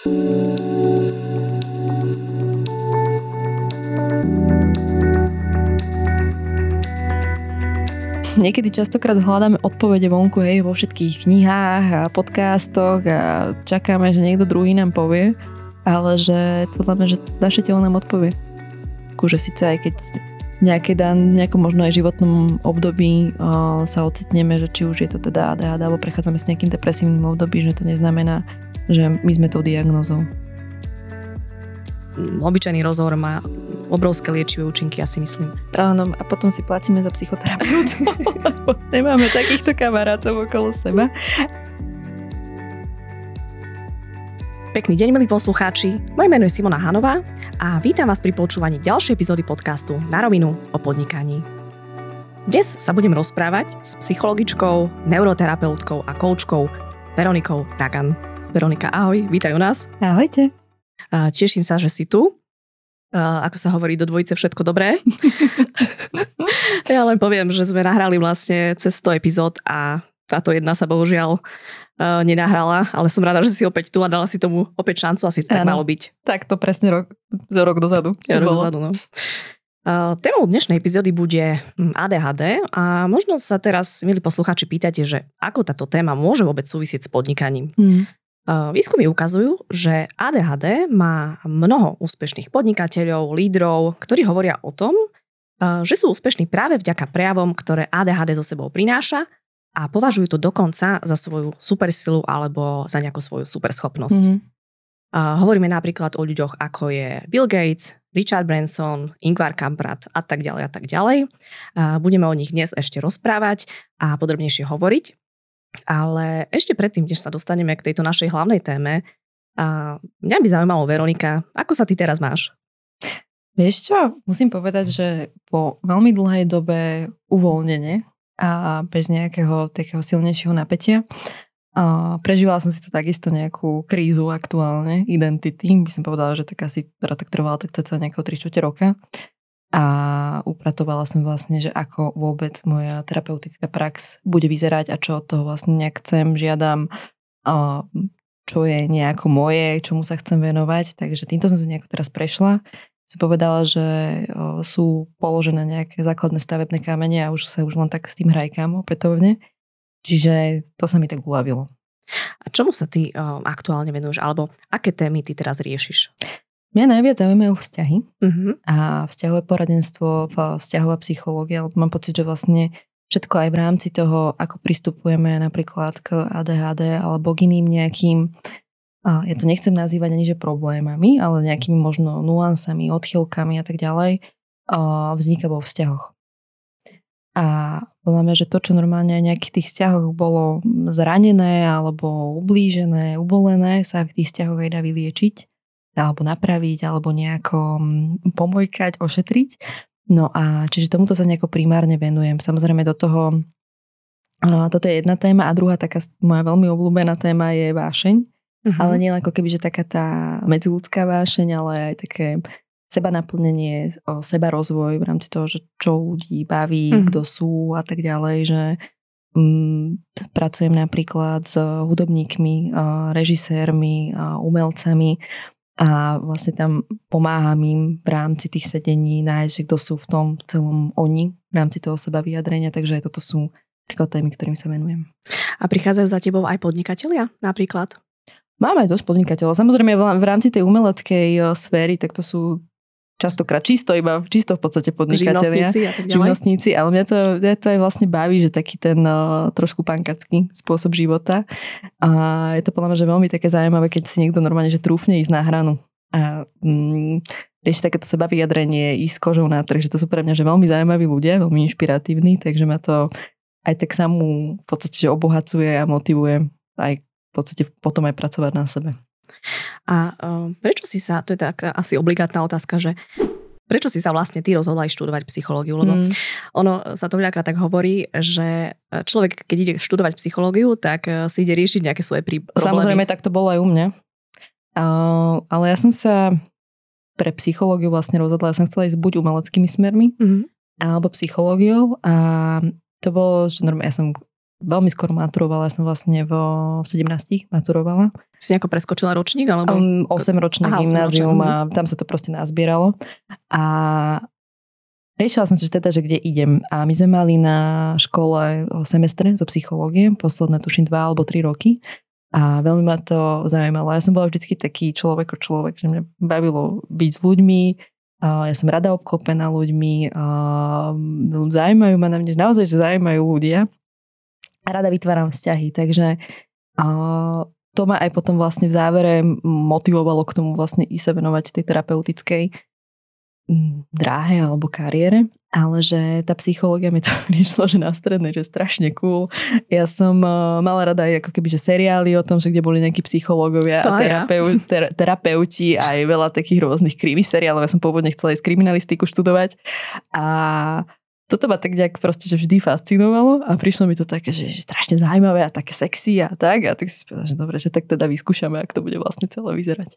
Niekedy častokrát hľadáme odpovede vonku, hej, vo všetkých knihách a podcastoch a čakáme, že niekto druhý nám povie, ale že podľa mňa, že naše telo nám odpovie. Akože síce aj keď nejaké dan, nejakom možno aj životnom období uh, sa ocitneme, že či už je to teda ADHD alebo prechádzame s nejakým depresívnym obdobím, že to neznamená, že my sme tou diagnózou. Obyčajný rozhovor má obrovské liečivé účinky, ja si myslím. Áno, a potom si platíme za psychoterapeutu, lebo nemáme takýchto kamarátov okolo seba. Pekný deň, milí poslucháči. Moje meno je Simona Hanová a vítam vás pri počúvaní ďalšej epizódy podcastu Na rovinu o podnikaní. Dnes sa budem rozprávať s psychologičkou, neuroterapeutkou a koučkou Veronikou Ragan. Veronika, ahoj, vítaj u nás. Ahojte. Teším sa, že si tu ako sa hovorí, do dvojice všetko dobré. ja len poviem, že sme nahrali vlastne cez 100 epizód a táto jedna sa bohužiaľ uh, nenahrala, ale som rada, že si opäť tu a dala si tomu opäť šancu, asi to tak malo byť. Tak to presne rok, rok dozadu. Ja, rok dozadu, no. Uh, témou dnešnej epizódy bude hm, ADHD a možno sa teraz, milí poslucháči, pýtate, že ako táto téma môže vôbec súvisieť s podnikaním. Mm. Výskumy ukazujú, že ADHD má mnoho úspešných podnikateľov, lídrov, ktorí hovoria o tom, že sú úspešní práve vďaka prejavom, ktoré ADHD so sebou prináša a považujú to dokonca za svoju supersilu alebo za nejakú svoju superschopnosť. Mm-hmm. Hovoríme napríklad o ľuďoch ako je Bill Gates, Richard Branson, Ingvar Kamprad a tak ďalej a tak ďalej. Budeme o nich dnes ešte rozprávať a podrobnejšie hovoriť. Ale ešte predtým, než sa dostaneme k tejto našej hlavnej téme, a mňa by zaujímalo, Veronika, ako sa ty teraz máš? Vieš čo, musím povedať, že po veľmi dlhej dobe uvoľnenie a bez nejakého takého silnejšieho napätia a prežívala som si to takisto nejakú krízu aktuálne, identity, by som povedala, že tak asi teda tak trvala tak cca nejakého 3 roka a upratovala som vlastne, že ako vôbec moja terapeutická prax bude vyzerať a čo od toho vlastne nejak chcem, žiadam, čo je nejako moje, čomu sa chcem venovať. Takže týmto som si nejako teraz prešla. Som povedala, že sú položené nejaké základné stavebné kamene a už sa už len tak s tým hrajkám opätovne. Čiže to sa mi tak uľavilo. A čomu sa ty aktuálne venuješ? Alebo aké témy ty teraz riešiš? Mňa najviac zaujímajú vzťahy uh-huh. a vzťahové poradenstvo, vzťahová psychológia, lebo mám pocit, že vlastne všetko aj v rámci toho, ako pristupujeme napríklad k ADHD alebo k iným nejakým, ja to nechcem nazývať ani že problémami, ale nejakými možno nuansami, odchylkami a tak ďalej, vzniká vo vzťahoch. A podľa mňa, že to, čo normálne aj nejakých tých vzťahoch bolo zranené alebo ublížené, ubolené, sa v tých vzťahoch aj dá vyliečiť alebo napraviť, alebo nejako mm, pomojkať, ošetriť. No a čiže tomuto sa nejako primárne venujem. Samozrejme do toho, toto je jedna téma a druhá taká moja veľmi obľúbená téma je vášeň. Uh-huh. Ale nie ako keby, že taká tá medziludská vášeň, ale aj také seba naplnenie, seba rozvoj v rámci toho, že čo ľudí baví, uh-huh. kto sú a tak ďalej, že um, pracujem napríklad s hudobníkmi, režisérmi, umelcami a vlastne tam pomáham im v rámci tých sedení nájsť, že kto sú v tom celom oni, v rámci toho seba vyjadrenia, takže toto sú napríklad témy, ktorým sa venujem. A prichádzajú za tebou aj podnikatelia napríklad? Máme aj dosť podnikateľov. Samozrejme v rámci tej umeleckej eh, sféry, tak to sú častokrát čisto iba, čisto v podstate podnikatelia. Živnostníci a tak ďalej. Živnostníci, ale mňa to, mňa to aj vlastne baví, že taký ten uh, trošku pankacký spôsob života. A je to podľa mňa, že veľmi také zaujímavé, keď si niekto normálne, že trúfne ísť na hranu. A mm, rieši takéto seba vyjadrenie, ísť kožou na trh, že to sú pre mňa že veľmi zaujímaví ľudia, veľmi inšpiratívni, takže ma to aj tak samú v podstate, že obohacuje a motivuje aj v podstate potom aj pracovať na sebe. A uh, prečo si sa, to je taká asi obligátna otázka, že prečo si sa vlastne ty rozhodla aj študovať psychológiu? Lebo mm. ono sa to veľakrát tak hovorí, že človek, keď ide študovať psychológiu, tak e, si ide riešiť nejaké svoje prí- problémy. Samozrejme, tak to bolo aj u mňa. Uh, ale ja som sa pre psychológiu vlastne rozhodla, ja som chcela ísť buď umeleckými smermi, mm-hmm. alebo psychológiou a to bolo, že normálne, ja som veľmi skoro maturovala, ja som vlastne vo 17 maturovala. Si ako preskočila ročník? Alebo... Um, 8 ročné Aha, gymnázium a tam sa to proste nazbieralo. A riešila som si že teda, že kde idem. A my sme mali na škole semestre zo psychológie, posledné tuším 2 alebo 3 roky. A veľmi ma to zaujímalo. Ja som bola vždycky taký človek človek, že mňa bavilo byť s ľuďmi, ja som rada obklopená ľuďmi, zaujímajú ma na mňa, naozaj, že zaujímajú ľudia rada vytváram vzťahy, takže to ma aj potom vlastne v závere motivovalo k tomu vlastne i sa venovať tej terapeutickej dráhe alebo kariére, ale že tá psychológia mi to prišlo, že na strednej, že strašne cool. Ja som uh, mala rada aj ako keby, že seriály o tom, že kde boli nejakí psychológovia to a terapeu, ja. ter, terapeuti aj veľa takých rôznych krimi seriálov. Ja som pôvodne chcela ísť kriminalistiku študovať a toto ma tak nejak proste, že vždy fascinovalo a prišlo mi to také, že, že strašne zaujímavé a také sexy a tak a tak si povedala, že dobre, že tak teda vyskúšame, ak to bude vlastne celé vyzerať.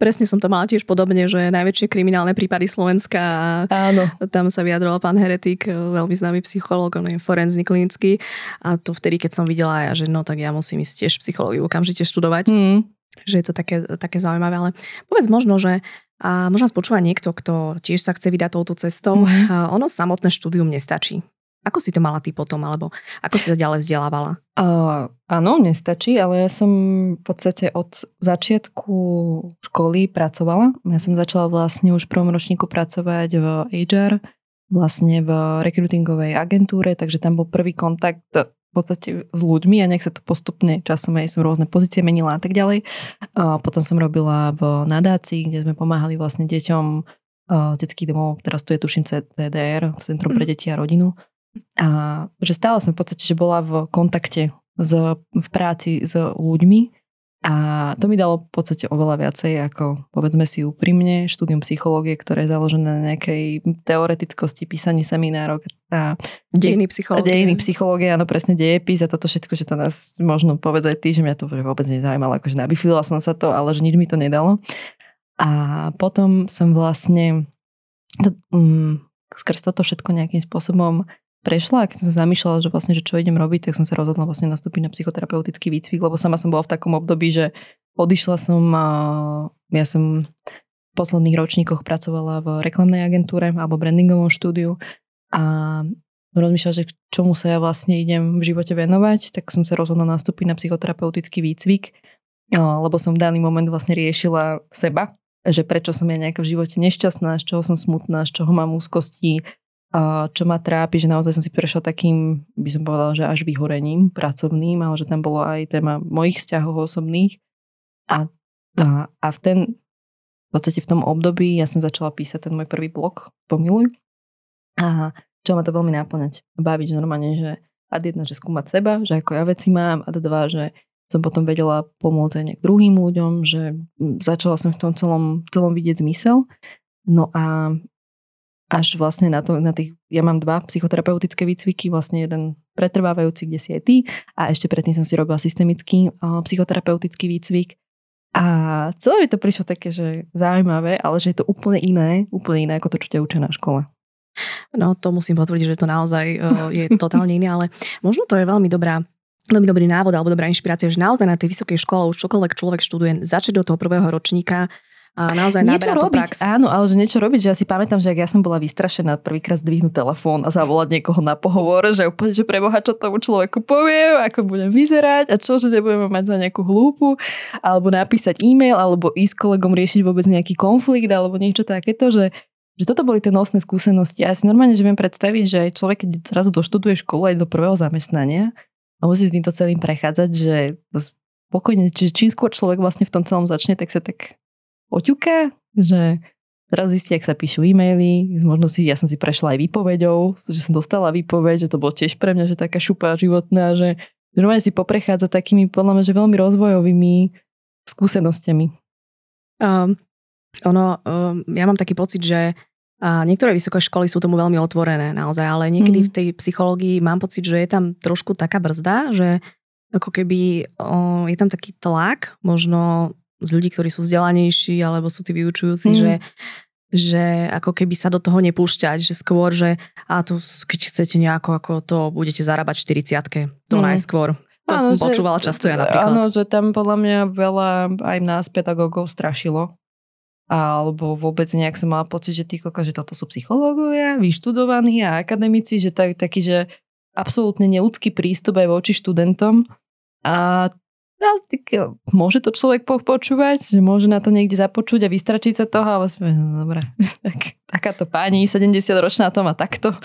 Presne som to mala tiež podobne, že najväčšie kriminálne prípady Slovenska a Áno. tam sa vyjadroval pán Heretik, veľmi známy psychológ, on je forenzný klinický a to vtedy, keď som videla ja, že no tak ja musím ísť tiež psychológiu okamžite študovať. Mm. Že je to také, také zaujímavé, ale povedz možno, že a možno spočúva niekto, kto tiež sa chce vydať touto cestou. Mm-hmm. Ono samotné štúdium nestačí. Ako si to mala ty potom, alebo ako si sa ďalej vzdelávala? Uh, áno, nestačí, ale ja som v podstate od začiatku školy pracovala. Ja som začala vlastne už v prvom ročníku pracovať v HR, vlastne v rekrutingovej agentúre, takže tam bol prvý kontakt podstate s ľuďmi a nech sa to postupne časom aj som rôzne pozície menila a tak ďalej. A potom som robila v nadácii, kde sme pomáhali vlastne deťom z detských domov, teraz tu je tuším CDR, Centrum pre mhm. deti a rodinu. A že stále som v podstate, že bola v kontakte s, v práci s ľuďmi a to mi dalo v podstate oveľa viacej ako, povedzme si úprimne, štúdium psychológie, ktoré je založené na nejakej teoretickosti, písaní seminárov a dejiny psychológie. Dejiny psychológie, áno, presne dejepis a toto všetko, že to nás možno povedať aj ty, že mňa to vôbec nezaujímalo, akože nabifilila som sa to, ale že nič mi to nedalo. A potom som vlastne to, um, skrz toto všetko nejakým spôsobom prešla a keď som sa zamýšľala, že vlastne, že čo idem robiť, tak som sa rozhodla vlastne nastúpiť na psychoterapeutický výcvik, lebo sama som bola v takom období, že odišla som a ja som v posledných ročníkoch pracovala v reklamnej agentúre alebo brandingovom štúdiu a rozmýšľala, že k čomu sa ja vlastne idem v živote venovať, tak som sa rozhodla nastúpiť na psychoterapeutický výcvik, lebo som v daný moment vlastne riešila seba, že prečo som ja nejaká v živote nešťastná, z čoho som smutná, z čoho mám úzkosti, čo ma trápi, že naozaj som si prešla takým, by som povedala, že až vyhorením pracovným, ale že tam bolo aj téma mojich vzťahov osobných. A, a, a v ten, v podstate v tom období ja som začala písať ten môj prvý blog Pomiluj. A čo ma to veľmi náplňať, baviť, že normálne, že a jedna, že skúmať seba, že ako ja veci mám, a dva, že som potom vedela pomôcť aj nejak druhým ľuďom, že začala som v tom celom, celom vidieť zmysel. No a až vlastne na, to, na tých, ja mám dva psychoterapeutické výcviky, vlastne jeden pretrvávajúci, kde si aj ty a ešte predtým som si robila systemický uh, psychoterapeutický výcvik a celé mi to prišlo také, že zaujímavé, ale že je to úplne iné, úplne iné ako to, čo ťa učia na škole. No to musím potvrdiť, že to naozaj uh, je totálne iné, ale možno to je veľmi dobrá veľmi dobrý návod alebo dobrá inšpirácia, že naozaj na tej vysokej škole už čokoľvek človek študuje, začať do toho prvého ročníka a naozaj niečo robiť, prax. Áno, ale že niečo robiť, že ja si pamätám, že ak ja som bola vystrašená prvýkrát zdvihnúť telefón a zavolať niekoho na pohovor, že úplne, že preboha, čo tomu človeku poviem, ako budem vyzerať a čo, že nebudeme mať za nejakú hlúpu, alebo napísať e-mail, alebo ísť kolegom riešiť vôbec nejaký konflikt, alebo niečo takéto, že že toto boli tie nosné skúsenosti. Ja si normálne že viem predstaviť, že človek, keď zrazu doštuduje školu aj do prvého zamestnania a musí s týmto celým prechádzať, že spokojne, čiže čím skôr človek vlastne v tom celom začne, tak sa tak oťuká, že teraz zistí, ak sa píšu e-maily, možno si, ja som si prešla aj výpovedou, že som dostala výpoveď, že to bolo tiež pre mňa, že taká šupa životná, že normálne si poprechádza takými, podľa mňa, že veľmi rozvojovými skúsenostiami. Um, ono, um, ja mám taký pocit, že a niektoré vysoké školy sú tomu veľmi otvorené naozaj, ale niekedy mm. v tej psychológii mám pocit, že je tam trošku taká brzda, že ako keby o, je tam taký tlak, možno z ľudí, ktorí sú vzdelanejší alebo sú tí vyučujúci, mm. že, že ako keby sa do toho nepúšťať, že skôr, že a to, keď chcete nejako, ako to budete zarábať v 40 to mm. najskôr. To áno, som počúvala často ja napríklad. Áno, že tam podľa mňa veľa aj nás pedagógov strašilo. Alebo vôbec nejak som mala pocit, že koko, že toto sú psychológovia, vyštudovaní a akademici, že tak, taký, že absolútne neľudský prístup aj voči študentom. A ale tak, môže to človek počúvať, že môže na to niekde započuť a vystračiť sa toho, ale sme, no dobré, tak, takáto pani 70 ročná to má takto.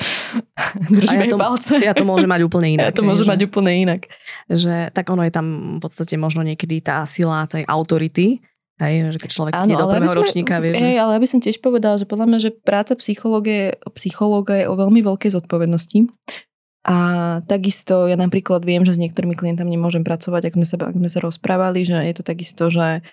Držíme ja to, palce. Ja to môžem mať úplne inak. Ja to môžem mať úplne inak. Že, tak ono je tam v podstate možno niekedy tá sila tej autority, Hej, že keď človek Áno, do prvého ročníka vie, že... Hej, ale ja by som tiež povedala, že podľa mňa, že práca psychológie, psychológa je o veľmi veľkej zodpovednosti. A takisto ja napríklad viem, že s niektorými klientami nemôžem pracovať, ak sme sa, ak sme sa rozprávali, že je to takisto, že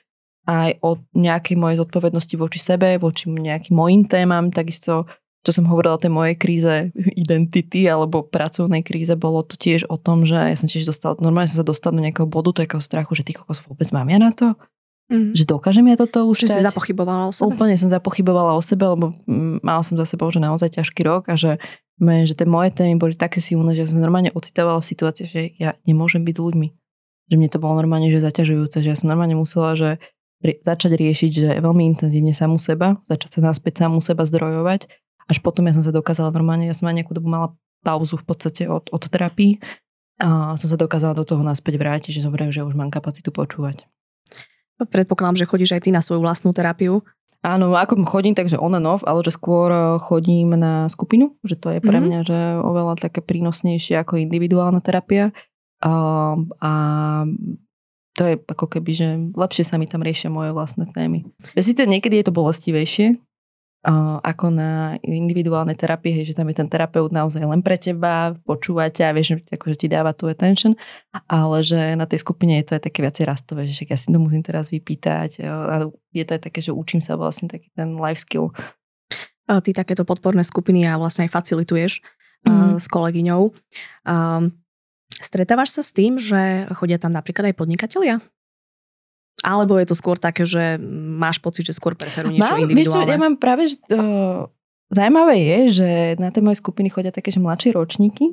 aj o nejakej mojej zodpovednosti voči sebe, voči nejakým mojim témam, takisto čo som hovorila o tej mojej kríze identity alebo pracovnej kríze, bolo to tiež o tom, že ja som tiež dostala, normálne som sa dostala do nejakého bodu takého strachu, že ty kokos vôbec mám ja na to? Mm. Že dokážem ja toto už. Že si zapochybovala o sebe? Úplne som zapochybovala o sebe, lebo mala som za sebou že naozaj ťažký rok a že že tie moje témy boli také silné, že som normálne ocitovala v situácii, že ja nemôžem byť s ľuďmi. Že mne to bolo normálne že zaťažujúce, že ja som normálne musela že začať riešiť, že veľmi intenzívne samú seba, začať sa naspäť samú seba zdrojovať. Až potom ja som sa dokázala normálne, ja som aj nejakú dobu mala pauzu v podstate od, od terapii a som sa dokázala do toho naspäť vrátiť, že dobre, že už mám kapacitu počúvať. Predpokladám, že chodíš aj ty na svoju vlastnú terapiu. Áno, ako chodím, takže on and off, ale že skôr eh, chodím na skupinu, že to je pre mm-hmm. mňa že oveľa také prínosnejšie ako individuálna terapia. A, a to je ako keby, že lepšie sa mi tam riešia moje vlastné témy. Sice niekedy je to bolestivejšie, ako na individuálnej terapii, hej, že tam je ten terapeut naozaj len pre teba, počúva ťa, vieš, že akože ti dáva tú attention, ale že na tej skupine je to aj také viacej rastové, že ja si to musím teraz vypýtať. A je to aj také, že učím sa vlastne taký ten life skill. Ty takéto podporné skupiny a vlastne aj facilituješ mm. s kolegyňou. Um, stretávaš sa s tým, že chodia tam napríklad aj podnikatelia? Alebo je to skôr také, že máš pocit, že skôr preferujú niečo mám, individuálne? Vieš čo, ja mám práve, že to, zaujímavé je, že na tej mojej skupiny chodia také, že mladšie ročníky,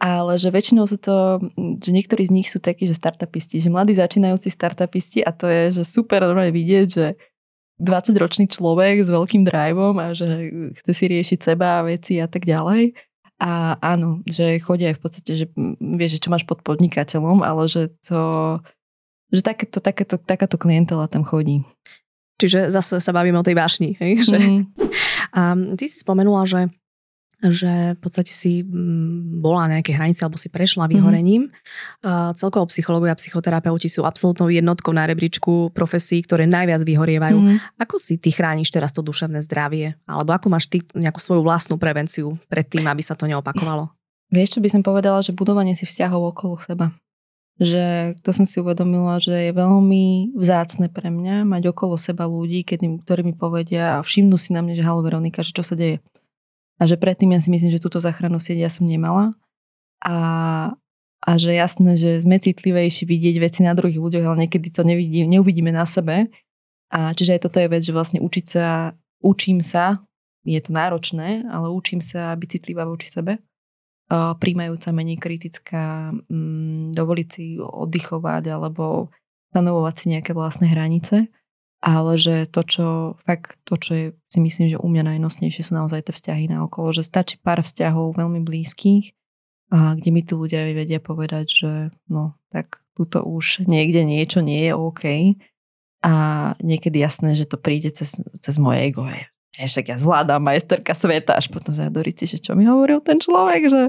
ale že väčšinou sú to, že niektorí z nich sú takí, že startupisti, že mladí začínajúci startupisti a to je, že super normálne vidieť, že 20-ročný človek s veľkým driveom a že chce si riešiť seba a veci a tak ďalej. A áno, že chodia aj v podstate, že vieš, že čo máš pod podnikateľom, ale že to že takéto, takéto, takáto klientela tam chodí. Čiže zase sa bavíme o tej vášni. Hej? Že... Mm. A ty si spomenula, že že v podstate si mm, bola na nejakej hranici alebo si prešla vyhorením. Mm-hmm. Celkovo psychológovia a psychoterapeuti sú absolútnou jednotkou na rebríčku profesí, ktoré najviac vyhorievajú. Mm-hmm. Ako si ty chrániš teraz to duševné zdravie? Alebo ako máš ty nejakú svoju vlastnú prevenciu pred tým, aby sa to neopakovalo? Vieš, čo by som povedala, že budovanie si vzťahov okolo seba že to som si uvedomila, že je veľmi vzácne pre mňa mať okolo seba ľudí, ktorí mi povedia a všimnú si na mne, že halo Veronika, že čo sa deje. A že predtým ja si myslím, že túto záchranu sieť ja som nemala. A, a že jasné, že sme citlivejší vidieť veci na druhých ľuďoch, ale niekedy to nevidí, neuvidíme na sebe. A čiže aj toto je vec, že vlastne učiť sa, učím sa, je to náročné, ale učím sa byť citlivá voči sebe príjmajúca, menej kritická, mm, dovoliť si oddychovať alebo stanovovať si nejaké vlastné hranice. Ale že to, čo fakt, to, čo je, si myslím, že u mňa najnosnejšie sú naozaj tie vzťahy na okolo, že stačí pár vzťahov veľmi blízkych, a kde mi tu ľudia vedia povedať, že no, tak tuto už niekde niečo nie je OK. A niekedy jasné, že to príde cez, cez moje ego. Je ja však ja zvládam majsterka sveta, až potom, že Dorici, že čo mi hovoril ten človek, že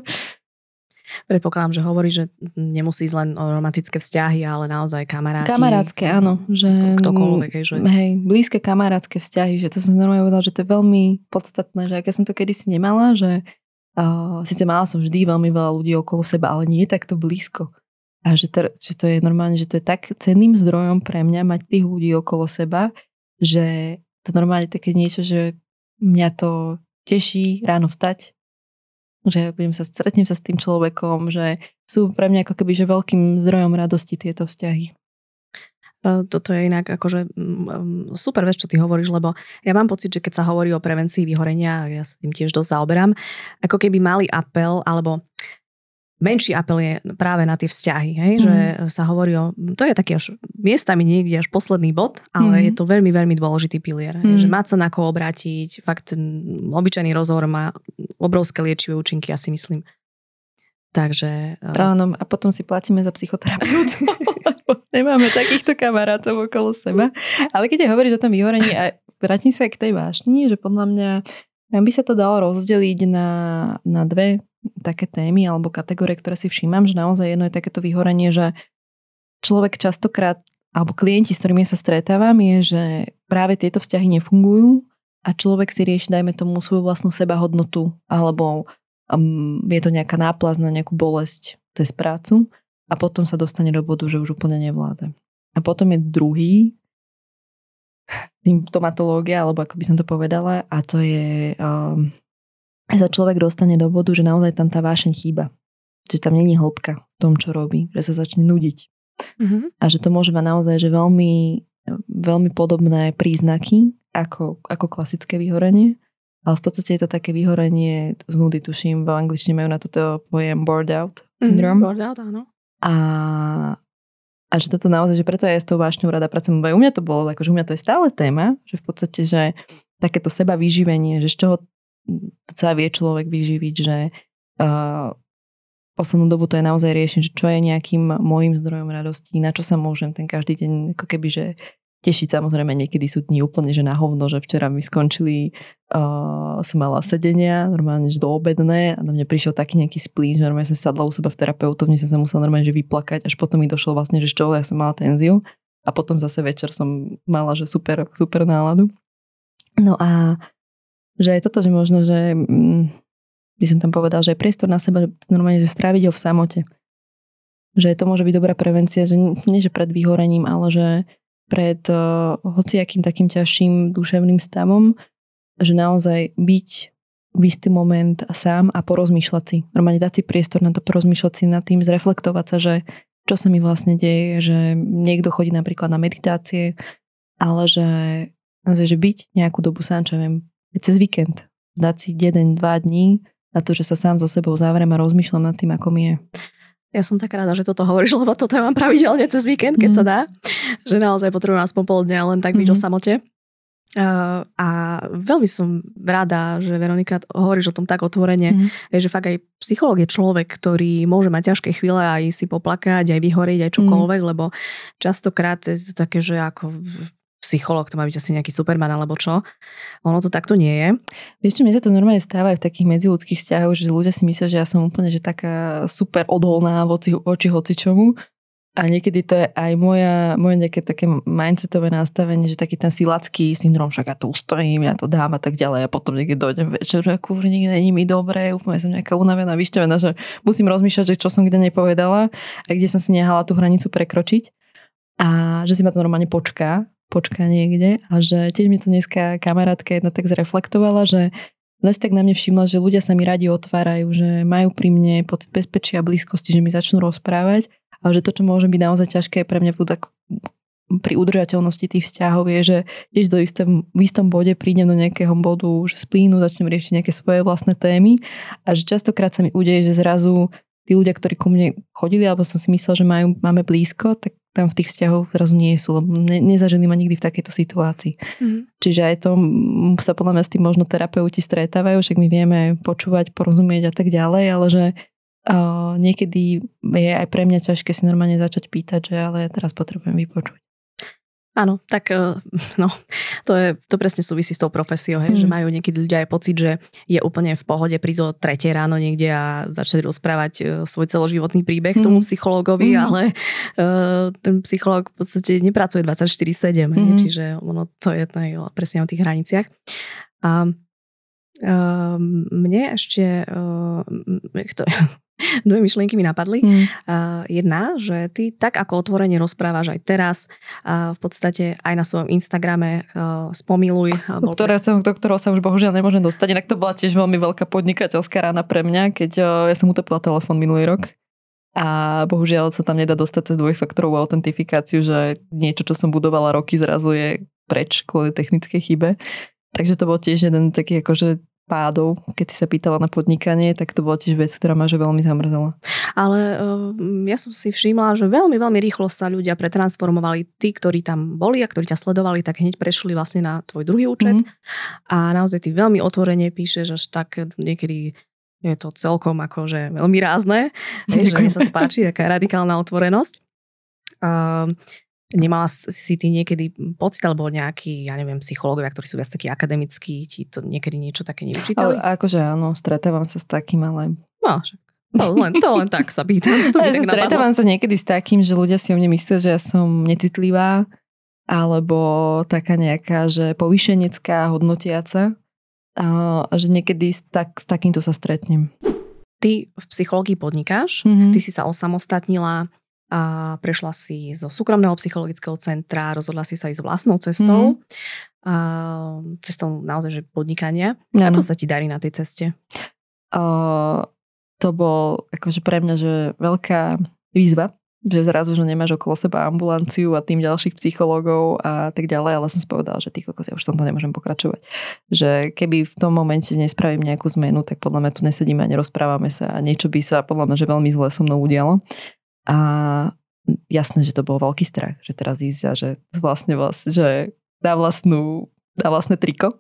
Predpokladám, že hovorí, že nemusí ísť len o romantické vzťahy, ale naozaj kamaráti. Kamarátske, áno. Že, ktokoľvek. Že... hej, blízke kamarátske vzťahy, že to som normálne povedala, že to je veľmi podstatné, že ak ja som to kedysi nemala, že uh, síce mala som vždy veľmi veľa ľudí okolo seba, ale nie takto blízko. A že to, že to je normálne, že to je tak cenným zdrojom pre mňa mať tých ľudí okolo seba, že to normálne také niečo, že mňa to teší ráno vstať, že budem sa, stretnem sa s tým človekom, že sú pre mňa ako keby že veľkým zdrojom radosti tieto vzťahy. toto je inak akože super vec, čo ty hovoríš, lebo ja mám pocit, že keď sa hovorí o prevencii vyhorenia, ja sa tým tiež dosť zaoberám, ako keby mali apel, alebo menší apel je práve na tie vzťahy, hej? Mm. že mhm. sa hovorí o, to je taký až miestami niekde až posledný bod, ale mm. je to veľmi, veľmi dôležitý pilier, mm. že mať sa na koho obrátiť, fakt ten obyčajný rozhovor má obrovské liečivé účinky, ja si myslím. Takže... Áno, a potom si platíme za psychoterapeutu. nemáme takýchto kamarátov okolo seba. Ale keď hovoríš o tom vyhorení, a vrátim sa aj k tej vášni, že podľa mňa by sa to dalo rozdeliť na, na dve také témy alebo kategórie, ktoré si všímam, že naozaj jedno je takéto vyhorenie, že človek častokrát, alebo klienti, s ktorými sa stretávam, je, že práve tieto vzťahy nefungujú a človek si rieši, dajme tomu, svoju vlastnú sebahodnotu alebo um, je to nejaká náplaz na nejakú bolesť cez prácu a potom sa dostane do bodu, že už úplne nevláda. A potom je druhý symptomatológia, alebo ako by som to povedala, a to je, um, sa človek dostane do bodu, že naozaj tam tá vášeň chýba. Že tam není hĺbka v tom, čo robí, že sa začne nudiť. Mm-hmm. A že to môže mať naozaj že veľmi, veľmi podobné príznaky ako, ako klasické vyhorenie. Ale v podstate je to také vyhorenie z nudy, tuším, v angličtine majú na toto pojem bored out syndrome. Mm, bored out, áno. A, a že toto naozaj, že preto ja s tou vášňou rada pracujem, u mňa to bolo, akože u mňa to je stále téma, že v podstate, že takéto seba vyživenie, že z čoho sa vie človek vyživiť, že uh, poslednú dobu to je naozaj riešenie, že čo je nejakým môjim zdrojom radosti, na čo sa môžem ten každý deň ako keby, že tešiť samozrejme niekedy sú dní úplne že na hovno, že včera mi skončili, uh, som mala sedenia, normálne že do obedné a na mňa prišiel taký nejaký splín, že normálne som sadla u seba v terapeutovni, som sa musela normálne že vyplakať, až potom mi došlo vlastne, že čoho ja som mala tenziu a potom zase večer som mala, že super, super náladu. No a že je toto, že možno, že mm, by som tam povedal, že je priestor na seba, normálne, že stráviť ho v samote. Že to môže byť dobrá prevencia, že nie, že pred vyhorením, ale že pred uh, hociakým takým ťažším duševným stavom, že naozaj byť v istý moment sám a porozmýšľať si. Normálne dať si priestor na to porozmýšľať si nad tým, zreflektovať sa, že čo sa mi vlastne deje, že niekto chodí napríklad na meditácie, ale že, že byť nejakú dobu sám, čo viem, cez víkend, dať si jeden, dva dní na to, že sa sám so sebou zavriem a rozmýšľam nad tým, ako mi je. Ja som tak rada, že toto hovoríš, lebo toto mám pravidelne cez víkend, keď mm. sa dá. Že naozaj potrebujem aspoň pol dňa len tak byť mm. o samote. Uh, a veľmi som rada, že Veronika hovoríš o tom tak otvorene, mm. že fakt aj psychológ je človek, ktorý môže mať ťažké chvíle aj si poplakať, aj vyhoriť, aj čokoľvek, mm. lebo častokrát je to také, že ako psycholog, to má byť asi nejaký superman alebo čo. Ono to takto nie je. Vieš čo, mne sa to normálne stáva aj v takých medziludských vzťahoch, že ľudia si myslia, že ja som úplne že taká super odolná voči, voči hocičomu. A niekedy to je aj moja, moje nejaké také mindsetové nastavenie, že taký ten silacký syndrom, však ja tu ustojím, ja to dám a tak ďalej a potom niekde dojdem večer, a kurník, není mi dobré, úplne som nejaká unavená, vyšťavená, že musím rozmýšľať, že čo som kde nepovedala a kde som si nehala tú hranicu prekročiť a že si ma to normálne počká počká niekde a že tiež mi to dneska kamarátka jedna tak zreflektovala, že dnes tak na mne všimla, že ľudia sa mi radi otvárajú, že majú pri mne pocit bezpečia a blízkosti, že mi začnú rozprávať, ale že to, čo môže byť naozaj ťažké pre mňa tak pri udržateľnosti tých vzťahov je, že tiež do istom, v istom bode prídem do nejakého bodu, že splínu, začnem riešiť nejaké svoje vlastné témy a že častokrát sa mi udeje, že zrazu tí ľudia, ktorí ku mne chodili, alebo som si myslel, že majú, máme blízko, tak tam v tých vzťahoch zrazu nie sú, lebo ne, nezažili ma nikdy v takejto situácii. Mm. Čiže aj to sa podľa mňa s tým možno terapeuti stretávajú, však my vieme počúvať, porozumieť a tak ďalej, ale že uh, niekedy je aj pre mňa ťažké si normálne začať pýtať, že ale teraz potrebujem vypočuť. Áno, tak eh, no, to, je, to presne súvisí s tou profesiou, hej, mm. že majú niekedy ľudia aj pocit, že je úplne v pohode prísť o tretie ráno niekde a začať rozprávať eh, svoj celoživotný príbeh mm. tomu psychológovi, mm. ale uh, ten psychológ v podstate nepracuje 24-7, mm. čiže ono to je to presne o tých hraniciach. A mne ešte to, Dve myšlienky mi napadli. Mm. Uh, jedna, že ty tak ako otvorene rozprávaš aj teraz, uh, v podstate aj na svojom Instagrame uh, spomiluj. Uh, ktoré sa, do ktorého sa už bohužiaľ nemôžem dostať, inak to bola tiež veľmi veľká podnikateľská rána pre mňa, keď uh, ja som utopila telefón minulý rok. a bohužiaľ sa tam nedá dostať cez dvojfaktorovú autentifikáciu, že niečo, čo som budovala roky, zrazu je preč kvôli technickej chybe. Takže to bol tiež jeden taký akože pádov, keď si sa pýtala na podnikanie, tak to bola tiež vec, ktorá ma že veľmi zamrzela. Ale uh, ja som si všimla, že veľmi, veľmi rýchlo sa ľudia pretransformovali. Tí, ktorí tam boli a ktorí ťa sledovali, tak hneď prešli vlastne na tvoj druhý účet. Mm. A naozaj ty veľmi otvorene píšeš, až tak niekedy je to celkom akože veľmi rázne. že sa to páči, taká radikálna otvorenosť. Uh, Nemala si ty niekedy pocit, alebo nejakí, ja neviem, psychológovia, ktorí sú viac takí akademickí, ti to niekedy niečo také nevyčítali? Ale akože áno, stretávam sa s takým, ale... No, však. To len, to len tak sa pýtam. To ja stretávam sa niekedy s takým, že ľudia si o mne myslia, že ja som necitlivá, alebo taká nejaká, že povýšenecká, hodnotiaca. A, že niekedy s, tak, s takýmto sa stretnem. Ty v psychológii podnikáš, mm-hmm. ty si sa osamostatnila a prešla si zo súkromného psychologického centra, rozhodla si sa ísť vlastnou cestou, mm. a cestou naozaj že podnikania. Ano. Ako sa ti darí na tej ceste? Uh, to bol akože pre mňa že veľká výzva, že zrazu, že nemáš okolo seba ambulanciu a tým ďalších psychológov a tak ďalej, ale som si povedala, že ty kokos, ja už v tomto nemôžem pokračovať. Že keby v tom momente nespravím nejakú zmenu, tak podľa mňa tu nesedíme a nerozprávame sa a niečo by sa podľa mňa že veľmi zle so mnou udialo. A jasné, že to bol veľký strach, že teraz ísť a že vlastne, vlastne že dá vlastnú, dá vlastné triko.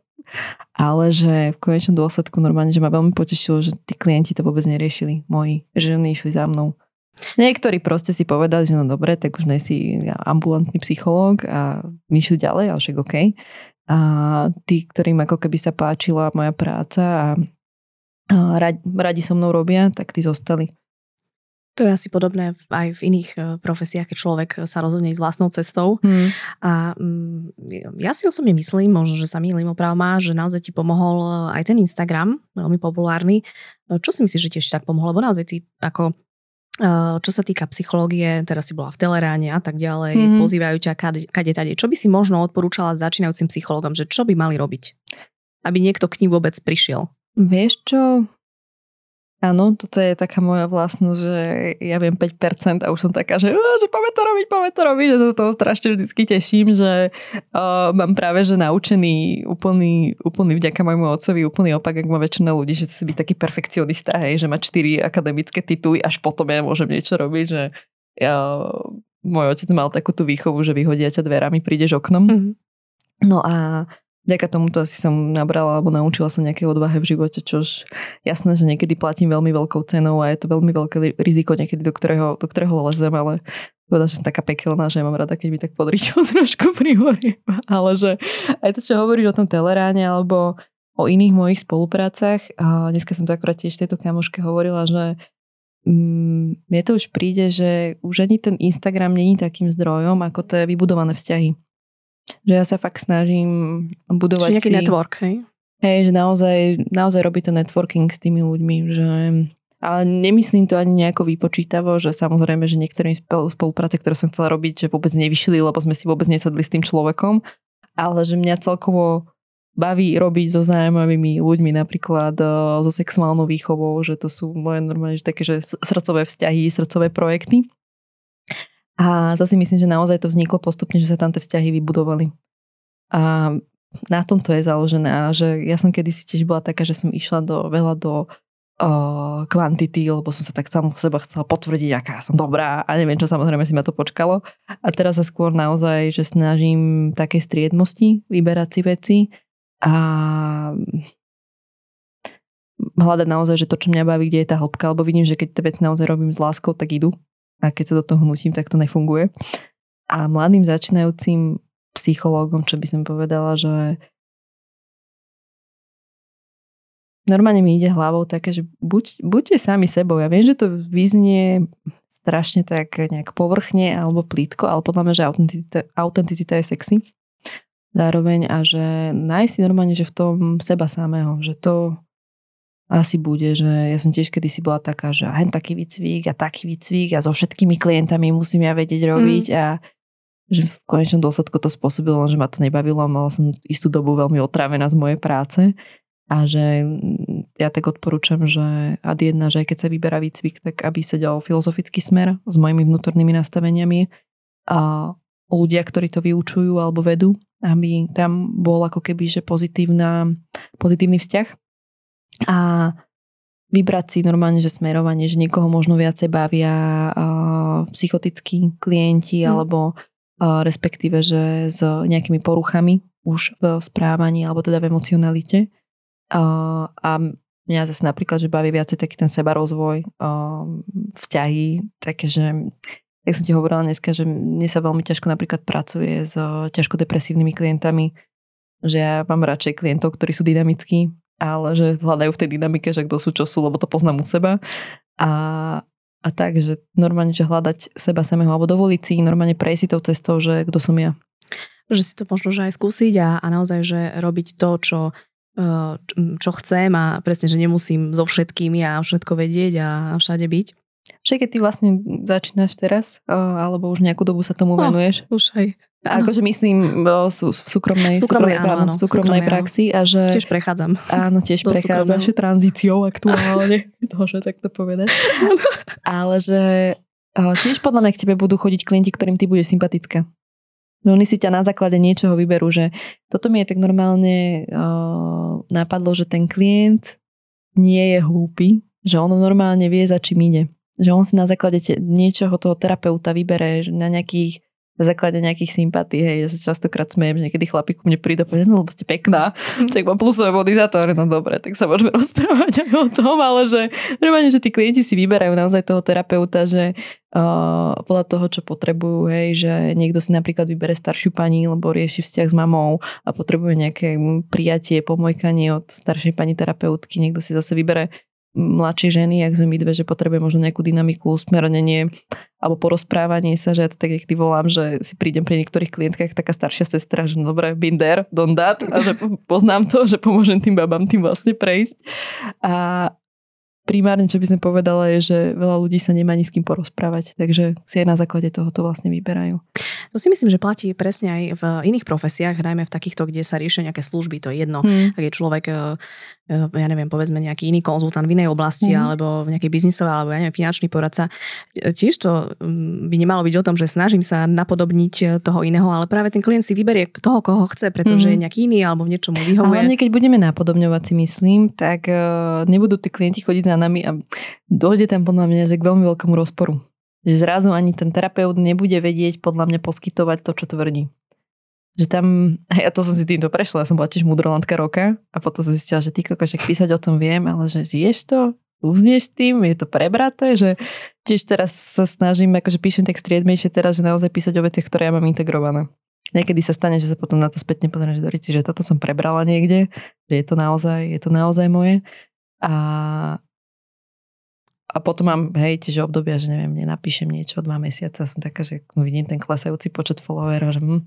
Ale že v konečnom dôsledku normálne, že ma veľmi potešilo, že tí klienti to vôbec neriešili, moji, že oni išli za mnou. Niektorí proste si povedali, že no dobre, tak už si ambulantný psychológ a išli ďalej, ale však OK. A tí, ktorým ako keby sa páčila moja práca a, a radi, radi so mnou robia, tak tí zostali. To je asi podobné aj v iných e, profesiách, keď človek sa rozhodne ísť vlastnou cestou. Hmm. A mm, ja si osobne myslím, možno, že sa mýlim opravma, že naozaj ti pomohol e, aj ten Instagram, veľmi populárny. E, čo si myslíš, že tiež tak pomohlo? Lebo naozaj ty ako čo sa týka psychológie, teraz si bola v Teleráne a tak ďalej, mm-hmm. pozývajú ťa kade, kade tade. Čo by si možno odporúčala začínajúcim psychológom, že čo by mali robiť? Aby niekto k ním vôbec prišiel. Vieš čo, Áno, toto je taká moja vlastnosť, že ja viem 5% a už som taká, že, že poďme to robiť, poďme to robiť, že sa z toho strašne vždycky teším, že uh, mám práve, že naučený úplný, úplný vďaka môjmu otcovi, úplný opak, ak má väčšina ľudí, že chce byť taký perfekcionista, hej, že má 4 akademické tituly, až potom ja môžem niečo robiť, že ja, môj otec mal takú tú výchovu, že vyhodia ťa dverami, prídeš oknom. Mm-hmm. No a Ďaká tomuto asi som nabrala alebo naučila sa nejaké odvahe v živote, čož jasné, že niekedy platím veľmi veľkou cenou a je to veľmi veľké riziko niekedy, do ktorého, do ktorého lezem, ale povedať, že som taká pekelná, že ja mám rada, keď mi tak podričo trošku prihorí. Ale že aj to, čo hovoríš o tom teleráne alebo o iných mojich spoluprácach, a dneska som to akorát tiež tejto kamoške hovorila, že mm, mne to už príde, že už ani ten Instagram není takým zdrojom, ako to je vybudované vzťahy. Že ja sa fakt snažím budovať Čiže nejaký si... network, hej? Hej, že naozaj, naozaj robí to networking s tými ľuďmi, že ale nemyslím to ani nejako vypočítavo, že samozrejme, že niektoré spolupráce, ktoré som chcela robiť, že vôbec nevyšli, lebo sme si vôbec nesadli s tým človekom, ale že mňa celkovo baví robiť so zaujímavými ľuďmi, napríklad so sexuálnou výchovou, že to sú moje normálne že také, že srdcové vzťahy, srdcové projekty. A to si myslím, že naozaj to vzniklo postupne, že sa tam tie vzťahy vybudovali. A na tom to je založené. A že ja som kedysi tiež bola taká, že som išla do, veľa do uh, kvantity, lebo som sa tak samo seba chcela potvrdiť, aká som dobrá a neviem čo, samozrejme si ma to počkalo. A teraz sa skôr naozaj, že snažím také striedmosti, vyberať si veci a hľadať naozaj, že to, čo mňa baví, kde je tá hĺbka, lebo vidím, že keď tie veci naozaj robím s láskou, tak idú a keď sa do toho hnutím, tak to nefunguje. A mladým začínajúcim psychológom, čo by som povedala, že normálne mi ide hlavou také, že buď, buďte sami sebou. Ja viem, že to vyznie strašne tak nejak povrchne alebo plítko, ale podľa mňa, že autenticita, autenticita je sexy. Zároveň a že nájsť si normálne, že v tom seba samého, že to asi bude, že ja som tiež kedysi bola taká, že hen taký výcvik a taký výcvik a so všetkými klientami musím ja vedieť robiť mm. a že v konečnom dôsledku to spôsobilo, že ma to nebavilo, mala som istú dobu veľmi otrávená z mojej práce a že ja tak odporúčam, že ad jedna, že aj keď sa vyberá výcvik, tak aby sedel filozofický smer s mojimi vnútornými nastaveniami a ľudia, ktorí to vyučujú alebo vedú, aby tam bol ako keby, že pozitívna, pozitívny vzťah a vybrať si normálne, že smerovanie, že niekoho možno viacej bavia uh, psychotickí klienti mm. alebo uh, respektíve, že s nejakými poruchami už v správaní alebo teda v emocionalite Uh, a mňa zase napríklad, že baví viacej taký ten sebarozvoj, uh, vzťahy, také, že jak som ti hovorila dneska, že mne sa veľmi ťažko napríklad pracuje s ťažko depresívnymi klientami, že ja mám radšej klientov, ktorí sú dynamickí, ale že hľadajú v tej dynamike, že kto sú, čo sú, lebo to poznám u seba. A, a tak, že normálne, že hľadať seba samého, alebo dovoliť si normálne prejsť si tou cestou, že kto som ja. Že si to možno že aj skúsiť a, a naozaj, že robiť to, čo čo chcem a presne, že nemusím so všetkými a všetko vedieť a všade byť. Však keď ty vlastne začínaš teraz, alebo už nejakú dobu sa tomu no, venuješ. Už aj. A akože myslím sú, v súkromnej, súkromnej, súkromnej, áno, áno, súkromnej praxi a že... Tiež prechádzam. Áno, tiež prechádzaš tranzíciou aktuálne, to, že takto povedať. Ale že tiež podľa mňa k tebe budú chodiť klienti, ktorým ty budeš sympatická. No oni si ťa na základe niečoho vyberú, že toto mi je tak normálne uh, napadlo, že ten klient nie je hlúpy, že on normálne vie, za čím ide. Že on si na základe te, niečoho toho terapeuta vybere, že na nejakých na základe nejakých sympatí, hej, ja sa častokrát smejem, že niekedy chlapí ku mne príde a no lebo ste pekná, mm. tak mám plusové body za to, no dobre, tak sa môžeme rozprávať aj o tom, ale že normálne, že tí klienti si vyberajú naozaj toho terapeuta, že uh, podľa toho, čo potrebujú, hej, že niekto si napríklad vybere staršiu pani, lebo rieši vzťah s mamou a potrebuje nejaké prijatie, pomojkanie od staršej pani terapeutky, niekto si zase vybere mladšie ženy, ak sme my dve, že potrebuje možno nejakú dynamiku, usmernenie alebo porozprávanie sa, že ja to tak, ty volám, že si prídem pri niektorých klientkách taká staršia sestra, že no dobre, binder, don't that, a že poznám to, že pomôžem tým babám tým vlastne prejsť. A primárne, čo by sme povedala, je, že veľa ľudí sa nemá ni s kým porozprávať, takže si aj na základe toho to vlastne vyberajú. To si myslím, že platí presne aj v iných profesiách, najmä v takýchto, kde sa riešia nejaké služby, to je jedno. Hmm. Ak je človek, e, e, ja neviem, povedzme nejaký iný konzultant v inej oblasti, hmm. alebo v nejakej biznisovej, alebo ja neviem, finančný poradca. E, tiež to mm, by nemalo byť o tom, že snažím sa napodobniť toho iného, ale práve ten klient si vyberie toho, koho chce, pretože hmm. je nejaký iný alebo v niečom vyhovuje. A hlavne, keď budeme napodobňovať si myslím, tak nebudú tí klienti chodiť za nami a dojde tam podľa mňa že k veľmi veľkému rozporu. Že zrazu ani ten terapeut nebude vedieť podľa mňa poskytovať to, čo tvrdí. Že tam, ja to som si týmto prešla, ja som bola tiež mudrolantka roka a potom som zistila, že ty koko, že písať o tom viem, ale že žiješ to, uznieš s tým, je to prebraté, že tiež teraz sa snažím, akože píšem tak striedmejšie teraz, že naozaj písať o veciach, ktoré ja mám integrované. Niekedy sa stane, že sa potom na to spätne pozriem, že Dorici, že toto som prebrala niekde, že je to naozaj, je to naozaj moje. A, a potom mám, hej, tiež obdobia, že neviem, nenapíšem niečo dva mesiace a som taká, že vidím ten klesajúci počet followerov, že hm,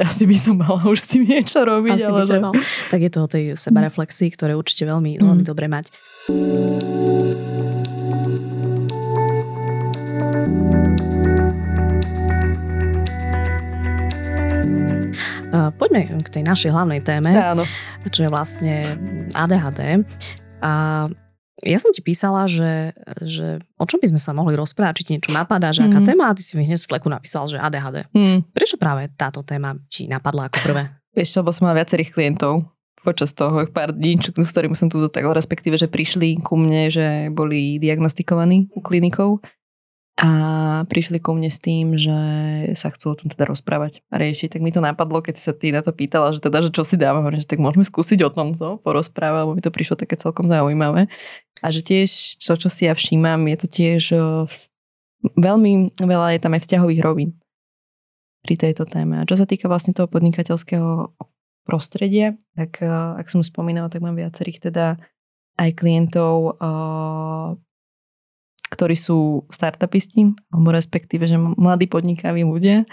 asi by som mala už s tým niečo robiť. Asi ale by trebal. Že... Tak je to o tej sebareflexii, ktoré určite veľmi, mm. veľmi dobre mať. poďme k tej našej hlavnej téme, Áno. čo je vlastne ADHD. A ja som ti písala, že, že o čom by sme sa mohli rozprávať, či ti niečo napadá, že mm. aká mhm. téma, a ty si mi hneď z fleku napísal, že ADHD. Mm. Prečo práve táto téma ti napadla ako prvé? Vieš, lebo som mala viacerých klientov počas toho pár dní, s ktorými som tu toho, respektíve, že prišli ku mne, že boli diagnostikovaní u klinikov a prišli ku mne s tým, že sa chcú o tom teda rozprávať a riešiť. Tak mi to napadlo, keď sa ty na to pýtala, že teda, že čo si dáme, že tak môžeme skúsiť o tomto porozprávať, lebo mi to prišlo také celkom zaujímavé. A že tiež to, čo si ja všímam, je to tiež veľmi veľa je tam aj vzťahových rovín pri tejto téme. A čo sa týka vlastne toho podnikateľského prostredia, tak ak som spomínala, tak mám viacerých teda aj klientov ktorí sú startupisti, alebo respektíve, že mladí podnikaví ľudia.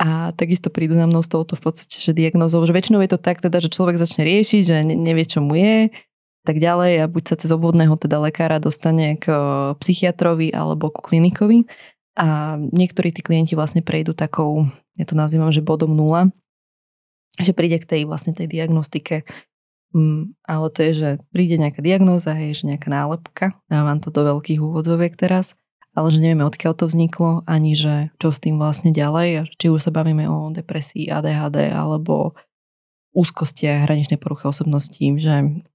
A takisto prídu za mnou s touto v podstate, že diagnozou, že väčšinou je to tak teda, že človek začne riešiť, že nevie, čo mu je, tak ďalej a buď sa cez obvodného teda lekára dostane k psychiatrovi alebo ku klinikovi. A niektorí tí klienti vlastne prejdú takou, ja to nazývam, že bodom nula, že príde k tej vlastne tej diagnostike Mm, ale to je, že príde nejaká diagnóza, hej, že nejaká nálepka, dávam to do veľkých úvodzoviek teraz, ale že nevieme, odkiaľ to vzniklo, ani že čo s tým vlastne ďalej, či už sa bavíme o depresii, ADHD alebo úzkosti a hraničnej poruche osobnosti, že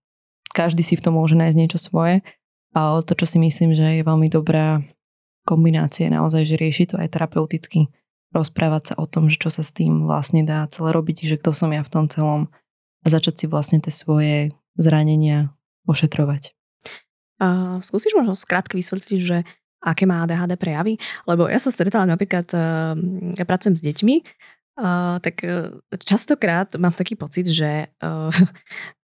každý si v tom môže nájsť niečo svoje, ale to, čo si myslím, že je veľmi dobrá kombinácia, naozaj, že rieši to aj terapeuticky, rozprávať sa o tom, že čo sa s tým vlastne dá celé robiť, že kto som ja v tom celom a začať si vlastne tie svoje zranenia ošetrovať. Uh, skúsiš možno skrátke vysvetliť, že aké má ADHD prejavy? Lebo ja sa stretávam napríklad, uh, ja pracujem s deťmi, uh, tak uh, častokrát mám taký pocit, že uh,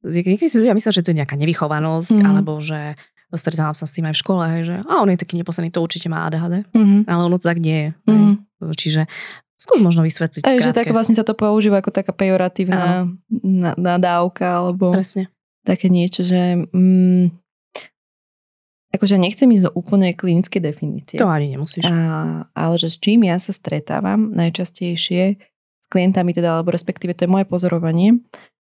niekedy si ľudia myslia, že to je nejaká nevychovanosť, mm. alebo že stretávam sa s tým aj v škole, že a on je taký neposledný, to určite má ADHD, mm-hmm. ale ono to tak nie je. Mm-hmm. Čiže Skús možno vysvetliť. Aj, že tak vlastne sa to používa ako taká pejoratívna nadávka alebo Presne. také niečo, že mm, akože nechcem ísť do úplne klinické definície. To ani nemusíš. A, ale že s čím ja sa stretávam najčastejšie s klientami teda, alebo respektíve to je moje pozorovanie,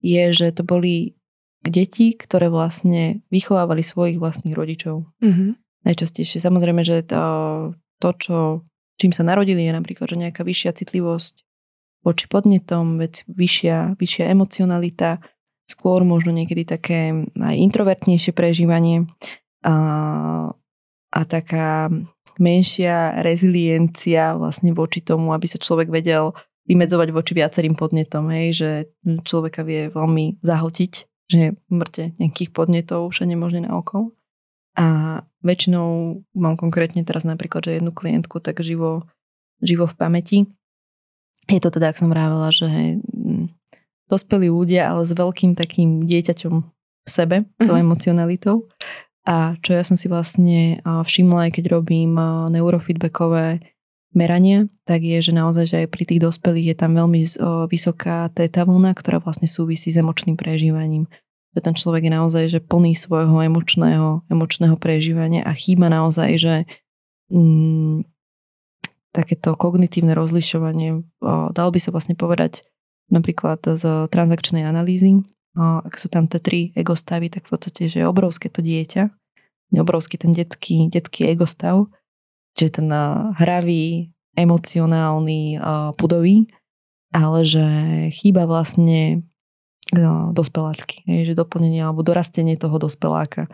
je, že to boli deti, ktoré vlastne vychovávali svojich vlastných rodičov. Mm-hmm. Najčastejšie. Samozrejme, že to, to, čo čím sa narodili, je napríklad, že nejaká vyššia citlivosť voči podnetom, vec vyššia, vyššia emocionalita, skôr možno niekedy také aj introvertnejšie prežívanie a, a taká menšia reziliencia vlastne voči tomu, aby sa človek vedel vymedzovať voči viacerým podnetom, hej, že človeka vie veľmi zahltiť, že mŕte nejakých podnetov všade možne na okolo. A väčšinou mám konkrétne teraz napríklad, že jednu klientku tak živo, živo v pamäti. Je to teda, ak som vravela, že dospelí ľudia, ale s veľkým takým dieťaťom v sebe, tou mm-hmm. emocionalitou. A čo ja som si vlastne všimla, aj keď robím neurofeedbackové merania, tak je, že naozaj, že aj pri tých dospelých je tam veľmi vysoká téta vlna, ktorá vlastne súvisí s emočným prežívaním že ten človek je naozaj že plný svojho emočného, emočného prežívania a chýba naozaj, že mm, takéto kognitívne rozlišovanie, o, dalo by sa vlastne povedať napríklad z transakčnej analýzy, o, ak sú tam tie tri egostavy, tak v podstate, že je obrovské to dieťa, obrovský ten detský, detský egostav, že ten hravý, emocionálny, pudový, ale že chýba vlastne no, dospelácky, že doplnenie alebo dorastenie toho dospeláka.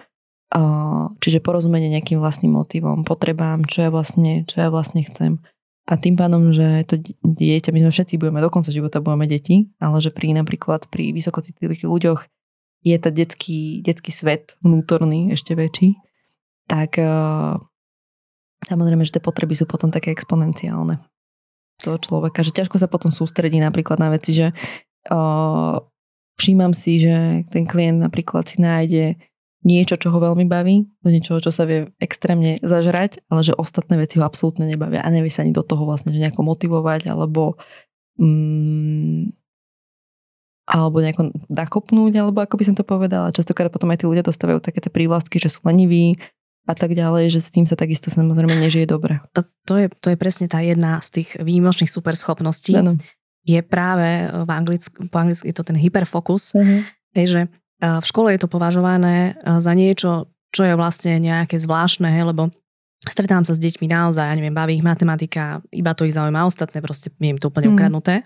Čiže porozumenie nejakým vlastným motivom, potrebám, čo ja vlastne, čo ja vlastne chcem. A tým pádom, že to dieťa, my sme všetci budeme do konca života budeme deti, ale že pri napríklad pri vysokocitlivých ľuďoch je to detský, detský svet vnútorný ešte väčší, tak uh, samozrejme, že tie potreby sú potom také exponenciálne toho človeka, že ťažko sa potom sústredí napríklad na veci, že uh, všímam si, že ten klient napríklad si nájde niečo, čo ho veľmi baví, do niečoho, čo sa vie extrémne zažrať, ale že ostatné veci ho absolútne nebavia a nevie sa ani do toho vlastne že nejako motivovať alebo mm, alebo nejako nakopnúť, alebo ako by som to povedala. Častokrát potom aj tí ľudia dostávajú také tie prívlastky, že sú leniví a tak ďalej, že s tým sa takisto samozrejme nežije dobre. To je, to je presne tá jedna z tých výjimočných superschopností, ano je práve e, v anglicku, po anglicky je to ten hyperfokus, uh-huh. hej, že e, v škole je to považované e, za niečo, čo je vlastne nejaké zvláštne, hej, lebo stretám sa s deťmi naozaj, ja neviem, baví ich matematika, iba to ich zaujíma, ostatné proste je im to úplne mm. ukradnuté.